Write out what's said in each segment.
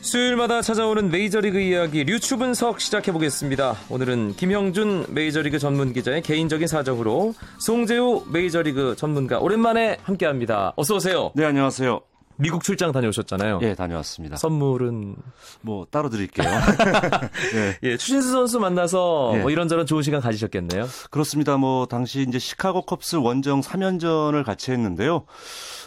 수요일마다 찾아오는 메이저리그 이야기 류추 분석 시작해 보겠습니다. 오늘은 김형준 메이저리그 전문 기자의 개인적인 사정으로 송재우 메이저리그 전문가 오랜만에 함께합니다. 어서 오세요. 네, 안녕하세요. 미국 출장 다녀오셨잖아요. 예, 다녀왔습니다. 선물은 뭐 따로 드릴게요. 예. 예, 추신수 선수 만나서 예. 뭐 이런저런 좋은 시간 가지셨겠네요. 그렇습니다. 뭐 당시 이제 시카고 컵스 원정 3연전을 같이 했는데요.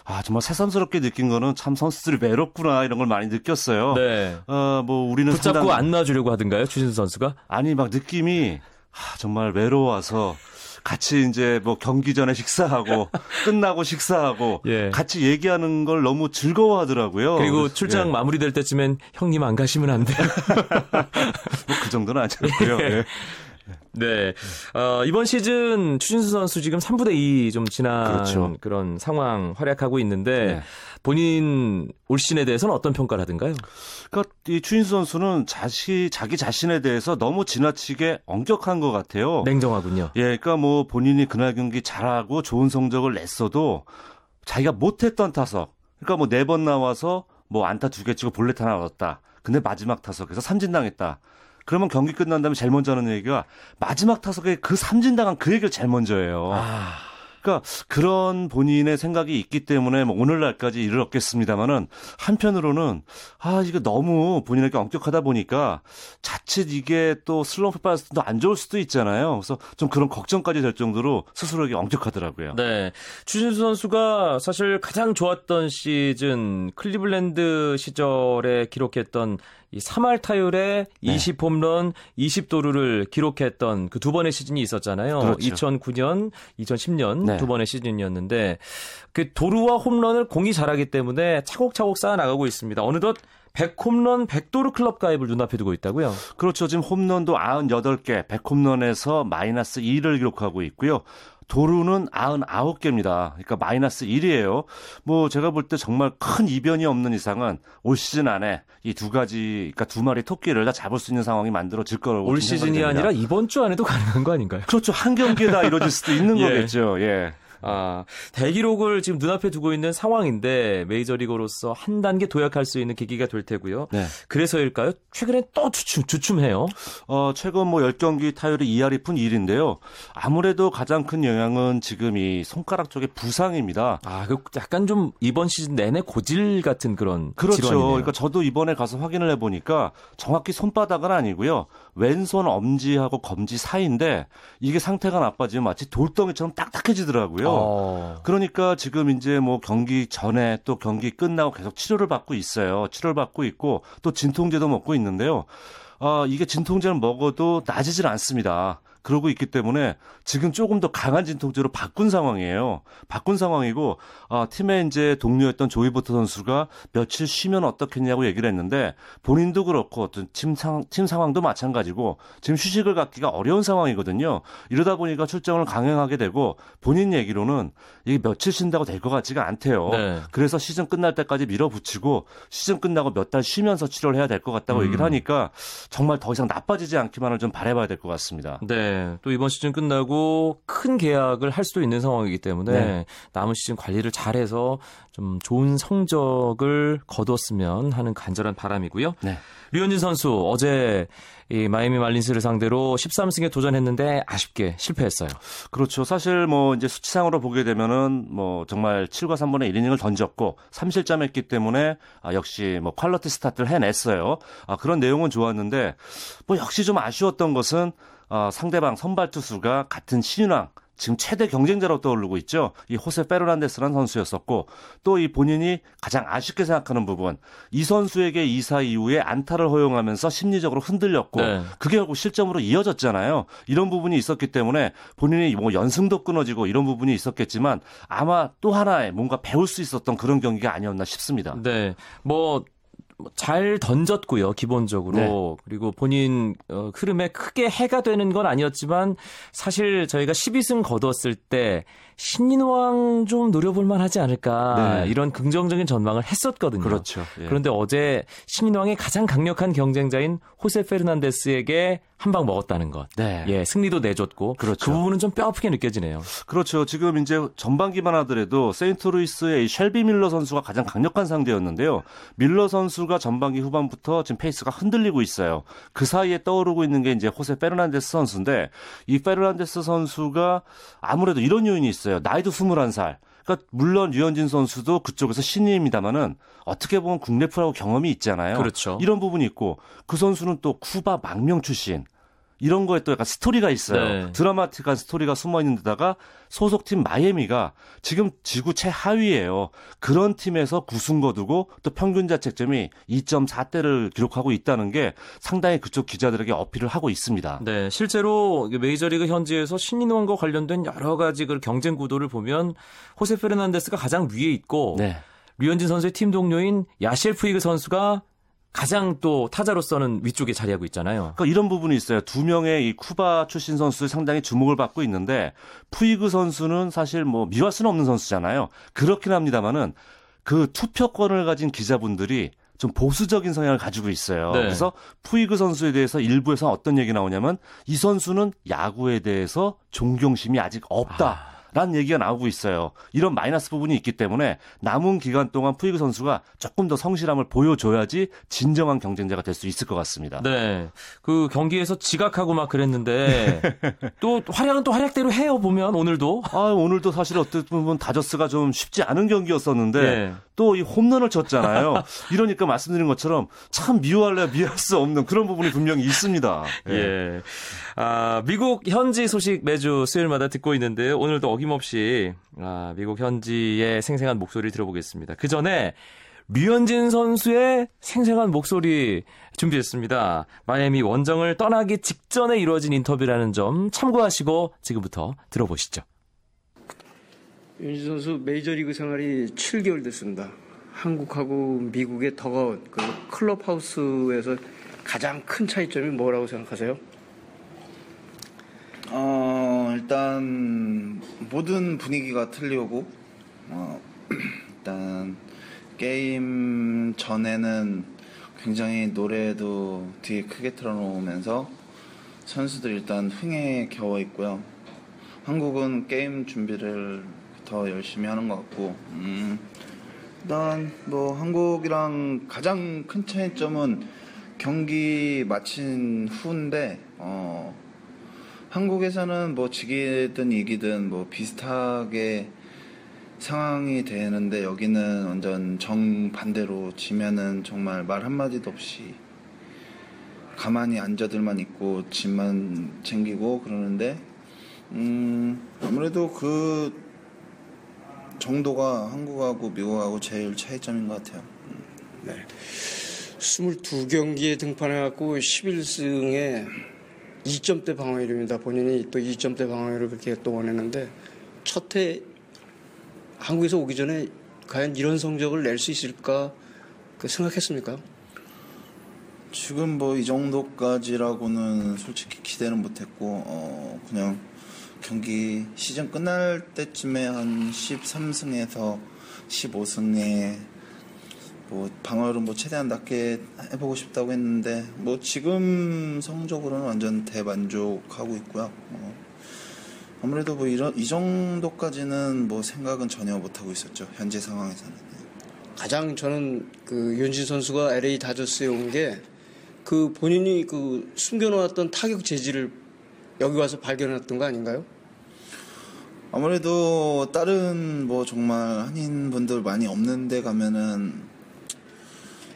아, 정말 새삼스럽게 느낀 거는 참 선수들이 외롭구나 이런 걸 많이 느꼈어요. 네. 어, 뭐 우리는 붙잡고 상당- 안 놔주려고 하던가요, 추신수 선수가? 아니 막 느낌이 아, 정말 외로워서 같이 이제 뭐 경기 전에 식사하고 끝나고 식사하고 예. 같이 얘기하는 걸 너무 즐거워하더라고요. 그리고 출장 예. 마무리될 때쯤엔 형님 안 가시면 안 돼요. 뭐 그 정도는 아니었고요. 예. 네. 어, 이번 시즌 추신수 선수 지금 3부대 2 좀 지난 그렇죠. 그런 상황 활약하고 있는데 네. 본인 올 시즌에 대해서는 어떤 평가를 하던가요? 그러니까 이 추인수 선수는 자시 자기 자신에 대해서 너무 지나치게 엄격한 것 같아요. 냉정하군요. 예, 그러니까 뭐 본인이 그날 경기 잘하고 좋은 성적을 냈어도 자기가 못했던 타석, 그러니까 뭐 네 번 나와서 뭐 안타 두 개 치고 볼넷 하나 얻었다. 근데 마지막 타석에서 삼진 당했다. 그러면 경기 끝난 다음에 제일 먼저 하는 얘기가 마지막 타석에 그 삼진 당한 그 얘기를 제일 먼저 해요. 아, 그러니까 그런 본인의 생각이 있기 때문에 뭐 오늘날까지 이르렀겠습니다만은 한편으로는 아 이거 너무 본인에게 엄격하다 보니까 자칫 이게 또 슬럼프 때도 안 좋을 수도 있잖아요. 그래서 좀 그런 걱정까지 될 정도로 스스로에게 엄격하더라고요. 네. 추신수 선수가 사실 가장 좋았던 시즌 클리블랜드 시절에 기록했던 이 3할 타율에 네. 20홈런, 20도루를 기록했던 그 두 번의 시즌이 있었잖아요. 그렇죠. 2009년, 2010년 네. 두 번의 시즌이었는데 그 도루와 홈런을 공이 잘하기 때문에 차곡차곡 쌓아 나가고 있습니다. 어느덧 100홈런, 100도루 클럽 가입을 눈앞에 두고 있다고요. 그렇죠. 지금 홈런도 98개, 100홈런에서 마이너스 2를 기록하고 있고요. 도루는 99개입니다. 그러니까 마이너스 1이에요. 뭐 제가 볼 때 정말 큰 이변이 없는 이상은 올 시즌 안에 이 두 가지, 그러니까 두 마리 토끼를 다 잡을 수 있는 상황이 만들어질 거라고 올 시즌이. 아니라 이번 주 안에도 가능한 거 아닌가요? 그렇죠. 한 경기에 다 이루어질 수도 있는 예. 거겠죠. 예. 아, 대기록을 지금 눈앞에 두고 있는 상황인데 메이저리거로서 한 단계 도약할 수 있는 계기가 될 테고요. 네. 그래서일까요? 최근에 또 주춤, 주춤해요. 어, 최근 뭐 10경기 타율이 2할 2푼 1인데요. 아무래도 가장 큰 영향은 지금 이 손가락 쪽의 부상입니다. 아, 그 약간 좀 이번 시즌 내내 고질 같은 그런 그렇죠. 질환이네요. 그러니까 저도 이번에 가서 확인을 해 보니까 정확히 손바닥은 아니고요. 왼손 엄지하고 검지 사이인데 이게 상태가 나빠지면 마치 돌덩이처럼 딱딱해지더라고요. 어. 그러니까 지금 이제 뭐 경기 전에 또 경기 끝나고 계속 치료를 받고 있어요. 치료를 받고 있고 또 진통제도 먹고 있는데요. 아, 이게 진통제를 먹어도 나아지질 않습니다. 그러고 있기 때문에 지금 조금 더 강한 진통제로 바꾼 상황이에요. 바꾼 상황이고 아, 팀의 이제 동료였던 조이버터 선수가 며칠 쉬면 어떻겠냐고 얘기를 했는데 본인도 그렇고 어떤 팀, 상, 팀 상황도 마찬가지고 지금 휴식을 갖기가 어려운 상황이거든요. 이러다 보니까 출장을 강행하게 되고 본인 얘기로는 이게 며칠 쉰다고 될 것 같지가 않대요. 네. 그래서 시즌 끝날 때까지 밀어붙이고 시즌 끝나고 몇 달 쉬면서 치료를 해야 될 것 같다고 음. 얘기를 하니까 정말 더 이상 나빠지지 않기만을 좀 바라봐야 될 것 같습니다. 네. 또 이번 시즌 끝나고 큰 계약을 할 수도 있는 상황이기 때문에 네. 남은 시즌 관리를 잘해서 좀 좋은 성적을 거뒀으면 하는 간절한 바람이고요. 네. 류현진 선수 어제 이 마이애미 말린스를 상대로 13승에 도전했는데 아쉽게 실패했어요. 그렇죠. 사실 뭐 이제 수치상으로 보게 되면은 뭐 정말 7과 3분의 1이닝을 던졌고 3실점했기 때문에 아 역시 뭐 퀄러티 스타트를 해냈어요. 아 그런 내용은 좋았는데 뭐 역시 좀 아쉬웠던 것은 아 상대방 선발 투수가 같은 신인왕 지금 최대 경쟁자로 떠오르고 있죠. 이 호세 페르난데스라는 선수였었고 또 이 본인이 가장 아쉽게 생각하는 부분 이 선수에게 2사 이후에 안타를 허용하면서 심리적으로 흔들렸고 네. 그게 결국 실점으로 이어졌잖아요. 이런 부분이 있었기 때문에 본인이 뭐 연승도 끊어지고 이런 부분이 있었겠지만 아마 또 하나의 뭔가 배울 수 있었던 그런 경기가 아니었나 싶습니다. 네. 뭐 잘 던졌고요, 기본적으로. 네. 그리고 본인 어, 흐름에 크게 해가 되는 건 아니었지만 사실 저희가 12승 거뒀을 때 신인왕 좀 노려볼 만하지 않을까 네. 이런 긍정적인 전망을 했었거든요. 그렇죠. 예. 그런데 어제 신인왕의 가장 강력한 경쟁자인 호세 페르난데스에게 한 방 먹었다는 것. 네. 예, 승리도 내줬고 그렇죠. 그 부분은 좀 뼈아프게 느껴지네요. 그렇죠. 지금 이제 전반기만 하더라도 세인트루이스의 이 셸비 밀러 선수가 가장 강력한 상대였는데요. 밀러 선수가 전반기 후반부터 지금 페이스가 흔들리고 있어요. 그 사이에 떠오르고 있는 게 이제 호세 페르난데스 선수인데 이 페르난데스 선수가 아무래도 이런 요인이 있어요. 나이도 21살. 그러니까 물론 류현진 선수도 그쪽에서 신인입니다만은 어떻게 보면 국내 프로하고 경험이 있잖아요. 그렇죠. 이런 부분이 있고 그 선수는 또 쿠바 망명 출신. 이런 거에 또 약간 스토리가 있어요. 네. 드라마틱한 스토리가 숨어 있는 데다가 소속팀 마이애미가 지금 지구 최하위예요. 그런 팀에서 9승 거두고 또 평균 자책점이 2.4대를 기록하고 있다는 게 상당히 그쪽 기자들에게 어필을 하고 있습니다. 네, 실제로 메이저리그 현지에서 신인왕과 관련된 여러 가지 그 경쟁 구도를 보면 호세 페르난데스가 가장 위에 있고 네. 류현진 선수의 팀 동료인 야실 푸이그 선수가 가장 또 타자로서는 위쪽에 자리하고 있잖아요. 그러니까 이런 부분이 있어요. 두 명의 이 쿠바 출신 선수 상당히 주목을 받고 있는데 푸이그 선수는 사실 뭐 미워할 수는 없는 선수잖아요. 그렇긴 합니다만은 그 투표권을 가진 기자분들이 좀 보수적인 성향을 가지고 있어요. 네. 그래서 푸이그 선수에 대해서 일부에서 어떤 얘기 나오냐면 이 선수는 야구에 대해서 존경심이 아직 없다. 라는 얘기가 나오고 있어요. 이런 마이너스 부분이 있기 때문에 남은 기간 동안 푸이그 선수가 조금 더 성실함을 보여줘야지 진정한 경쟁자가 될 수 있을 것 같습니다. 네. 그 경기에서 지각하고 막 그랬는데 또 활약은 또 활약대로 해요 보면 오늘도. 아, 오늘도 사실 어떻게 보면 다저스가 좀 쉽지 않은 경기였었는데 네. 또 이 홈런을 쳤잖아요. 이러니까 말씀드린 것처럼 참 미워할래 미워할 수 없는 그런 부분이 분명히 있습니다. 예. 아, 미국 현지 소식 매주 수요일마다 듣고 있는데 오늘도 어김없이 아, 미국 현지의 생생한 목소리를 들어보겠습니다. 그 전에 류현진 선수의 생생한 목소리 준비했습니다. 마이애미 원정을 떠나기 직전에 이루어진 인터뷰라는 점 참고하시고 지금부터 들어보시죠. 윤지 선수 메이저리그 생활이 7개월 됐습니다. 한국하고 미국의 더가운 그 클럽하우스에서 가장 큰 차이점이 뭐라고 생각하세요? 어, 일단 모든 분위기가 틀리고 어, 일단 게임 전에는 굉장히 노래도 뒤에 크게 틀어놓으면서 선수들 일단 흥에 겨워 있고요. 한국은 게임 준비를 더 열심히 하는 것 같고 음, 일단 뭐 한국이랑 가장 큰 차이점은 경기 마친 후인데 어, 한국에서는 뭐 지기든 이기든 뭐 비슷하게 상황이 되는데 여기는 완전 정반대로 지면은 정말 말 한마디도 없이 가만히 앉아들만 있고 짐만 챙기고 그러는데 음 아무래도 그 정도가 한국하고 미국하고 제일 차이점인 것 같아요. 22경기에 등판해갖고 11승에 2점대 방어율입니다. 본인이 또 2점대 방어율을 그렇게 또 원했는데 첫 해 한국에서 오기 전에 과연 이런 성적을 낼 수 있을까 그 생각했습니까? 지금 뭐 이 정도까지라고는 솔직히 기대는 못했고 어 그냥 경기 시즌 끝날 때쯤에 한 13승에서 15승에 뭐 방어율은 뭐 최대한 낮게 해보고 싶다고 했는데 뭐 지금 성적으로는 완전 대만족하고 있고요. 어 아무래도 뭐 이런 이 정도까지는 뭐 생각은 전혀 못 하고 있었죠 현재 상황에서는. 네. 가장 저는 그 윤진 선수가 LA 다저스에 온 게 그 본인이 그 숨겨놓았던 타격 재질을 여기 와서 발견했던 거 아닌가요? 아무래도 다른 뭐 정말 한인 분들 많이 없는 데 가면은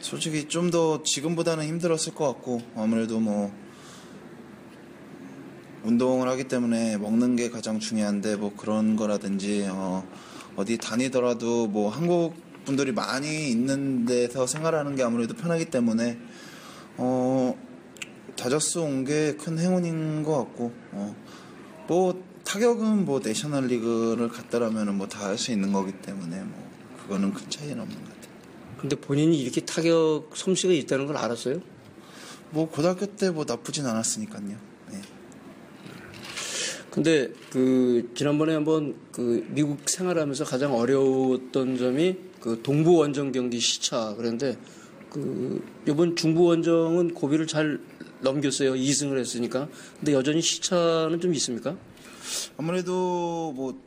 솔직히 좀 더 지금보다는 힘들었을 것 같고 아무래도 뭐 운동을 하기 때문에 먹는 게 가장 중요한데 뭐 그런 거라든지 어 어디 다니더라도 뭐 한국 분들이 많이 있는 데서 생활하는 게 아무래도 편하기 때문에 어 다저스 온 게 큰 행운인 것 같고 어 뭐 타격은 뭐 내셔널 리그를 갔다라면은 뭐다 할 수 있는 거기 때문에 뭐 그거는 큰 차이는 없는 것 같아요. 근데 본인이 이렇게 타격 솜씨가 있다는 걸 알았어요? 뭐 고등학교 때 뭐 나쁘진 않았으니까요. 네. 근데 그 지난번에 한번 그 미국 생활하면서 가장 어려웠던 점이 그 동부 원정 경기 시차 그런데 그 이번 중부 원정은 고비를 잘 넘겼어요 2승을 했으니까 근데 여전히 시차는 좀 있습니까? 아무래도 뭐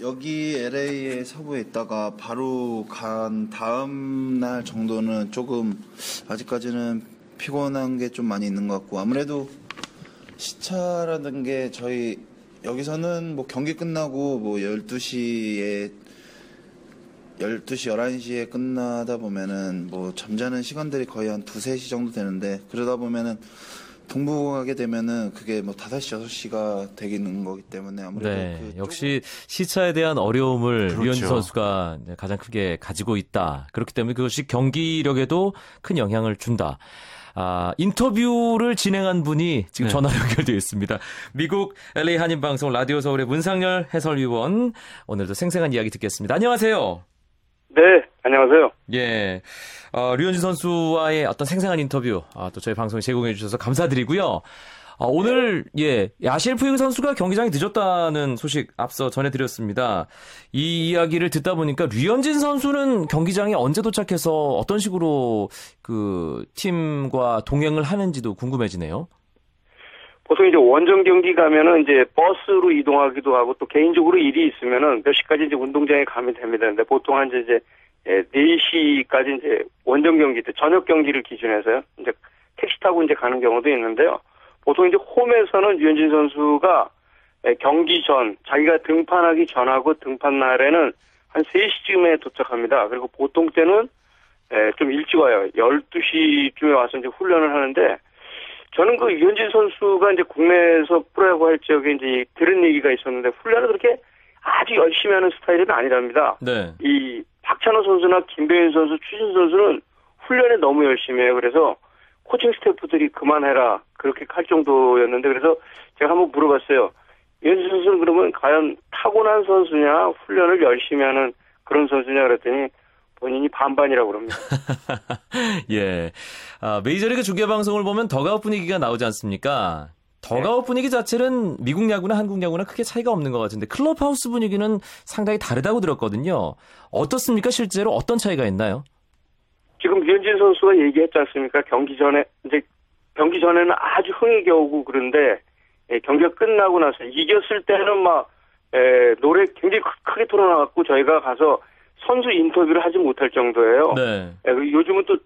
여기 LA에 서부에 있다가 바로 간 다음 날 정도는 조금 아직까지는 피곤한 게 좀 많이 있는 것 같고 아무래도 시차라는 게 저희 여기서는 뭐 경기 끝나고 뭐 12시에 12시, 11시에 끝나다 보면은 뭐 잠자는 시간들이 거의 한 2, 3시 정도 되는데 그러다 보면은 동부 가게 되면은 그게 뭐 5시, 6시가 되는 거기 때문에 아무래도 네, 그 역시 시차에 대한 어려움을 그렇죠. 류현진 선수가 가장 크게 가지고 있다. 그렇기 때문에 그것이 경기력에도 큰 영향을 준다. 아, 인터뷰를 진행한 분이 지금 네. 전화로 연결되어 있습니다. 미국 LA 한인 방송 라디오 서울의 문상열 해설위원 오늘도 생생한 이야기 듣겠습니다. 안녕하세요. 네, 안녕하세요. 예, 어, 류현진 선수와의 어떤 생생한 인터뷰 아, 또 저희 방송에 제공해 주셔서 감사드리고요. 아, 오늘 예 야시엘 푸이그 선수가 경기장에 늦었다는 소식 앞서 전해드렸습니다. 이 이야기를 듣다 보니까 류현진 선수는 경기장에 언제 도착해서 어떤 식으로 그 팀과 동행을 하는지도 궁금해지네요. 보통 이제 원정 경기 가면은 이제 버스로 이동하기도 하고 또 개인적으로 일이 있으면은 몇 시까지 이제 운동장에 가면 됩니다. 근데 보통 한 이제 예, 4시까지 이제 원정 경기 때 저녁 경기를 기준해서요. 이제 택시 타고 이제 가는 경우도 있는데요. 보통 이제 홈에서는 류현진 선수가 예, 경기 전 자기가 등판하기 전하고 등판 날에는 한 3시쯤에 도착합니다. 그리고 보통 때는 예, 좀 일찍 와요. 12시쯤에 와서 이제 훈련을 하는데 저는 그 유현진 선수가 이제 국내에서 프로야구 할 적에 이제 들은 얘기가 있었는데 훈련을 그렇게 아주 열심히 하는 스타일은 아니랍니다. 네. 이 박찬호 선수나 김배윤 선수, 추신 선수는 훈련에 너무 열심히 해요. 그래서 코칭 스태프들이 그만해라 그렇게 할 정도였는데 그래서 제가 한번 물어봤어요. 유현진 선수는 그러면 과연 타고난 선수냐 훈련을 열심히 하는 그런 선수냐 그랬더니 본인이 반반이라고 그럽니다. 예. 아, 메이저리그 중계 방송을 보면 더가웃 분위기가 나오지 않습니까? 더가웃 분위기 자체는 미국 야구나 한국 야구나 크게 차이가 없는 것 같은데 클럽하우스 분위기는 상당히 다르다고 들었거든요. 어떻습니까? 실제로 어떤 차이가 있나요? 지금 유현진 선수가 얘기했지 않습니까? 경기 전에 이제 경기 전에는 아주 흥이 겨우고 그런데 예, 경기가 끝나고 나서 이겼을 때는 막 예, 노래 굉장히 크- 크게 틀어나갔고 저희가 가서 선수 인터뷰를 하지 못할 정도예요. 네. 예, 요즘은 또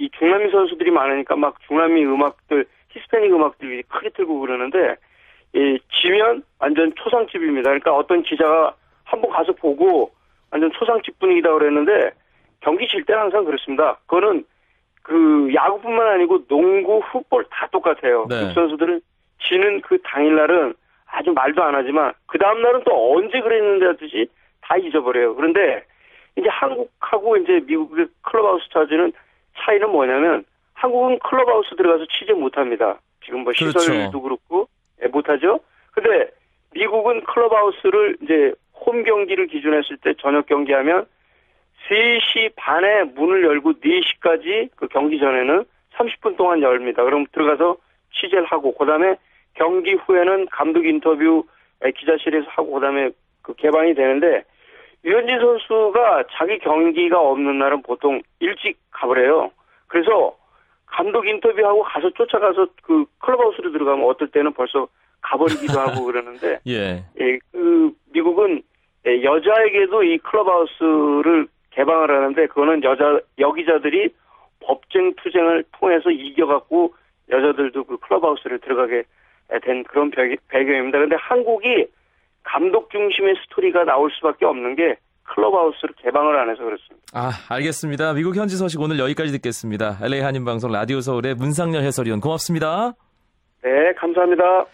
이 중남미 선수들이 많으니까 막 중남미 음악들, 히스패닉 음악들이 크게 틀고 그러는데 이 지면 완전 초상집입니다. 그러니까 어떤 기자가 한번 가서 보고 완전 초상집 분위기다 그랬는데 경기 질 때는 항상 그렇습니다. 그거는 그 야구뿐만 아니고 농구, 풋볼 다 똑같아요. 네. 육 선수들은 지는 그 당일날은 아주 말도 안 하지만 그 다음날은 또 언제 그랬는데 하듯이 다 잊어버려요. 그런데 이제 한국하고 이제 미국의 클럽하우스 차지는 차이는 뭐냐면 한국은 클럽하우스 들어가서 취재 못합니다. 지금 뭐 그렇죠. 시설도 그렇고 예, 못하죠. 근데 미국은 클럽하우스를 이제 홈 경기를 기준했을 때 저녁 경기하면 3시 반에 문을 열고 4시까지 그 경기 전에는 30분 동안 열립니다. 그럼 들어가서 취재를 하고 그다음에 경기 후에는 감독 인터뷰 에, 기자실에서 하고 그다음에 그 개방이 되는데 유현진 선수가 자기 경기가 없는 날은 보통 일찍 가버려요. 그래서 감독 인터뷰하고 가서 쫓아가서 그 클럽하우스로 들어가면 어떨 때는 벌써 가버리기도 하고 그러는데 예. 예, 그 미국은 예, 여자에게도 이 클럽하우스를 개방을 하는데 그거는 여자 여기자들이 법정 투쟁을 통해서 이겨갖고 여자들도 그 클럽하우스를 들어가게 된 그런 배- 배경입니다. 근데 한국이 감독 중심의 스토리가 나올 수밖에 없는 게 클럽하우스를 개방을 안 해서 그렇습니다. 아, 알겠습니다. 미국 현지 소식 오늘 여기까지 듣겠습니다. LA 한인방송 라디오 서울의 문상열 해설위원 고맙습니다. 네, 감사합니다.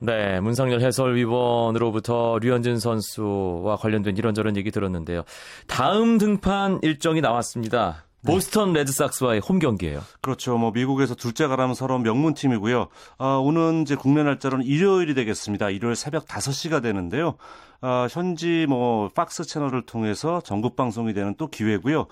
네, 문상열 해설위원으로부터 류현진 선수와 관련된 이런저런 얘기 들었는데요. 다음 등판 일정이 나왔습니다. 보스턴 레드삭스와의 홈 경기예요. 그렇죠. 뭐 미국에서 둘째 가라면 서러운 명문 팀이고요. 아, 오는 이제 국내 날짜로는 일요일이 되겠습니다. 일요일 새벽 5시가 되는데요. 아, 현지 뭐 폭스 채널을 통해서 전국 방송이 되는 또 기회고요.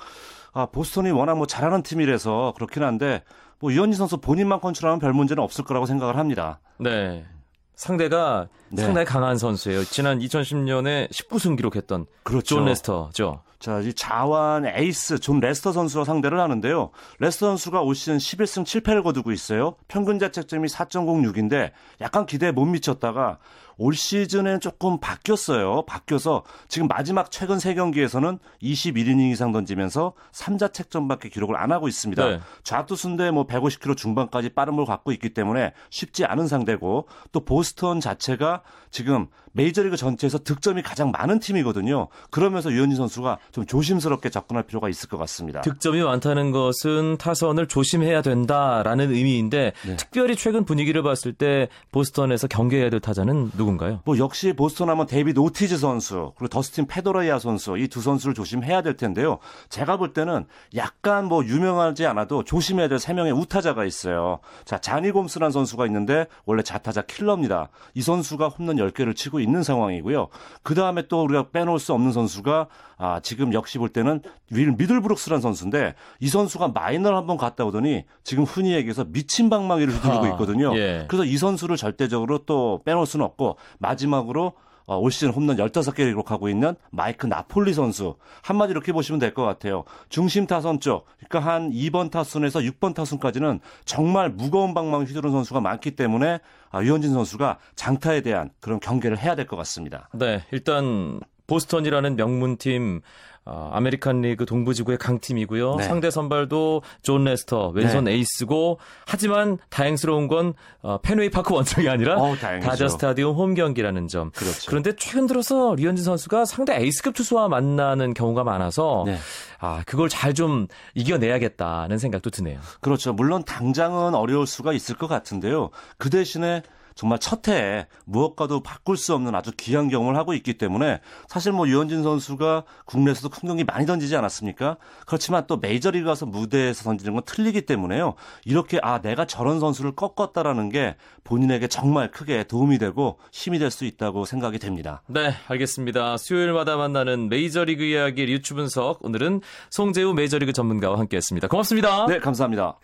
아, 보스턴이 워낙 뭐 잘하는 팀이라서 그렇긴 한데 뭐 류현진 선수 본인만 컨트롤하면 별 문제는 없을 거라고 생각을 합니다. 네. 상대가 네. 상당히 강한 선수예요. 지난 2010년에 19승 기록했던 그렇죠. 존 레스터죠. 자, 이 좌완 에이스 존 레스터 선수와 상대를 하는데요. 레스터 선수가 올 시즌 11승 7패를 거두고 있어요. 평균 자책점이 4.06인데 약간 기대에 못 미쳤다가 올 시즌엔 조금 바뀌었어요. 바뀌어서 지금 마지막 최근 3경기에서는 21이닝 이상 던지면서 3자 책점밖에 기록을 안 하고 있습니다. 네. 좌투수인데 뭐 150km 중반까지 빠른 볼 갖고 있기 때문에 쉽지 않은 상대고 또 보스턴 자체가 지금 메이저리그 전체에서 득점이 가장 많은 팀이거든요. 그러면서 유현진 선수가 좀 조심스럽게 접근할 필요가 있을 것 같습니다. 득점이 많다는 것은 타선을 조심해야 된다라는 의미인데 네. 특별히 최근 분위기를 봤을 때 보스턴에서 경계해야 될 타자는 누군가요? 뭐 역시 보스턴 하면 데이비드 오티즈 선수 그리고 더스틴 페드로이아 선수 이 두 선수를 조심해야 될 텐데요. 제가 볼 때는 약간 뭐 유명하지 않아도 조심해야 될 세 명의 우타자가 있어요. 자 자니 곰스란 선수가 있는데 원래 좌투수 킬러입니다. 이 선수가 홈런 10개를 치고 있는 상황이고요. 그 다음에 또 우리가 빼놓을 수 없는 선수가 아, 지금 역시 볼 때는 윌 미들브룩스란 선수인데 이 선수가 마이너를 한번 갔다 오더니 지금 얘기해서 미친 방망이를 휘두르고 아, 있거든요. 예. 그래서 이 선수를 절대적으로 또 빼놓을 수는 없고 마지막으로 어, 올 시즌 홈런 15개를 기록하고 있는 마이크 나폴리 선수. 한마디로 이렇게 보시면 될 것 같아요. 중심 타선 쪽, 그러니까 한 2번 타순에서 6번 타순까지는 정말 무거운 방망이 휘두르는 선수가 많기 때문에 아, 류현진 선수가 장타에 대한 그런 경계를 해야 될 것 같습니다. 네, 일단 보스턴이라는 명문팀 어, 아메리칸 리그 동부지구의 강팀이고요. 네. 상대 선발도 존 레스터 왼손 에이스고 하지만 다행스러운 건 어, 펜웨이 파크 원정이 아니라 다행이죠. 다저 스타디움 홈 경기라는 점. 그렇죠. 그런데 최근 들어서 류현진 선수가 상대 에이스급 투수와 만나는 경우가 많아서 네. 아 그걸 잘 좀 이겨내야겠다는 생각도 드네요. 그렇죠. 물론 당장은 어려울 수가 있을 것 같은데요. 그 대신에 정말 첫 해에 무엇과도 바꿀 수 없는 아주 귀한 경험을 하고 있기 때문에 사실 뭐 유현진 선수가 국내에서도 큰 경기 많이 던지지 않았습니까? 그렇지만 또 메이저리그 가서 무대에서 던지는 건 틀리기 때문에요. 이렇게 아 내가 저런 선수를 꺾었다라는 게 본인에게 정말 크게 도움이 되고 힘이 될 수 있다고 생각이 됩니다. 네, 알겠습니다. 수요일마다 만나는 메이저리그 이야기 류추 분석 오늘은 송재우 메이저리그 전문가와 함께했습니다. 고맙습니다. 네, 감사합니다.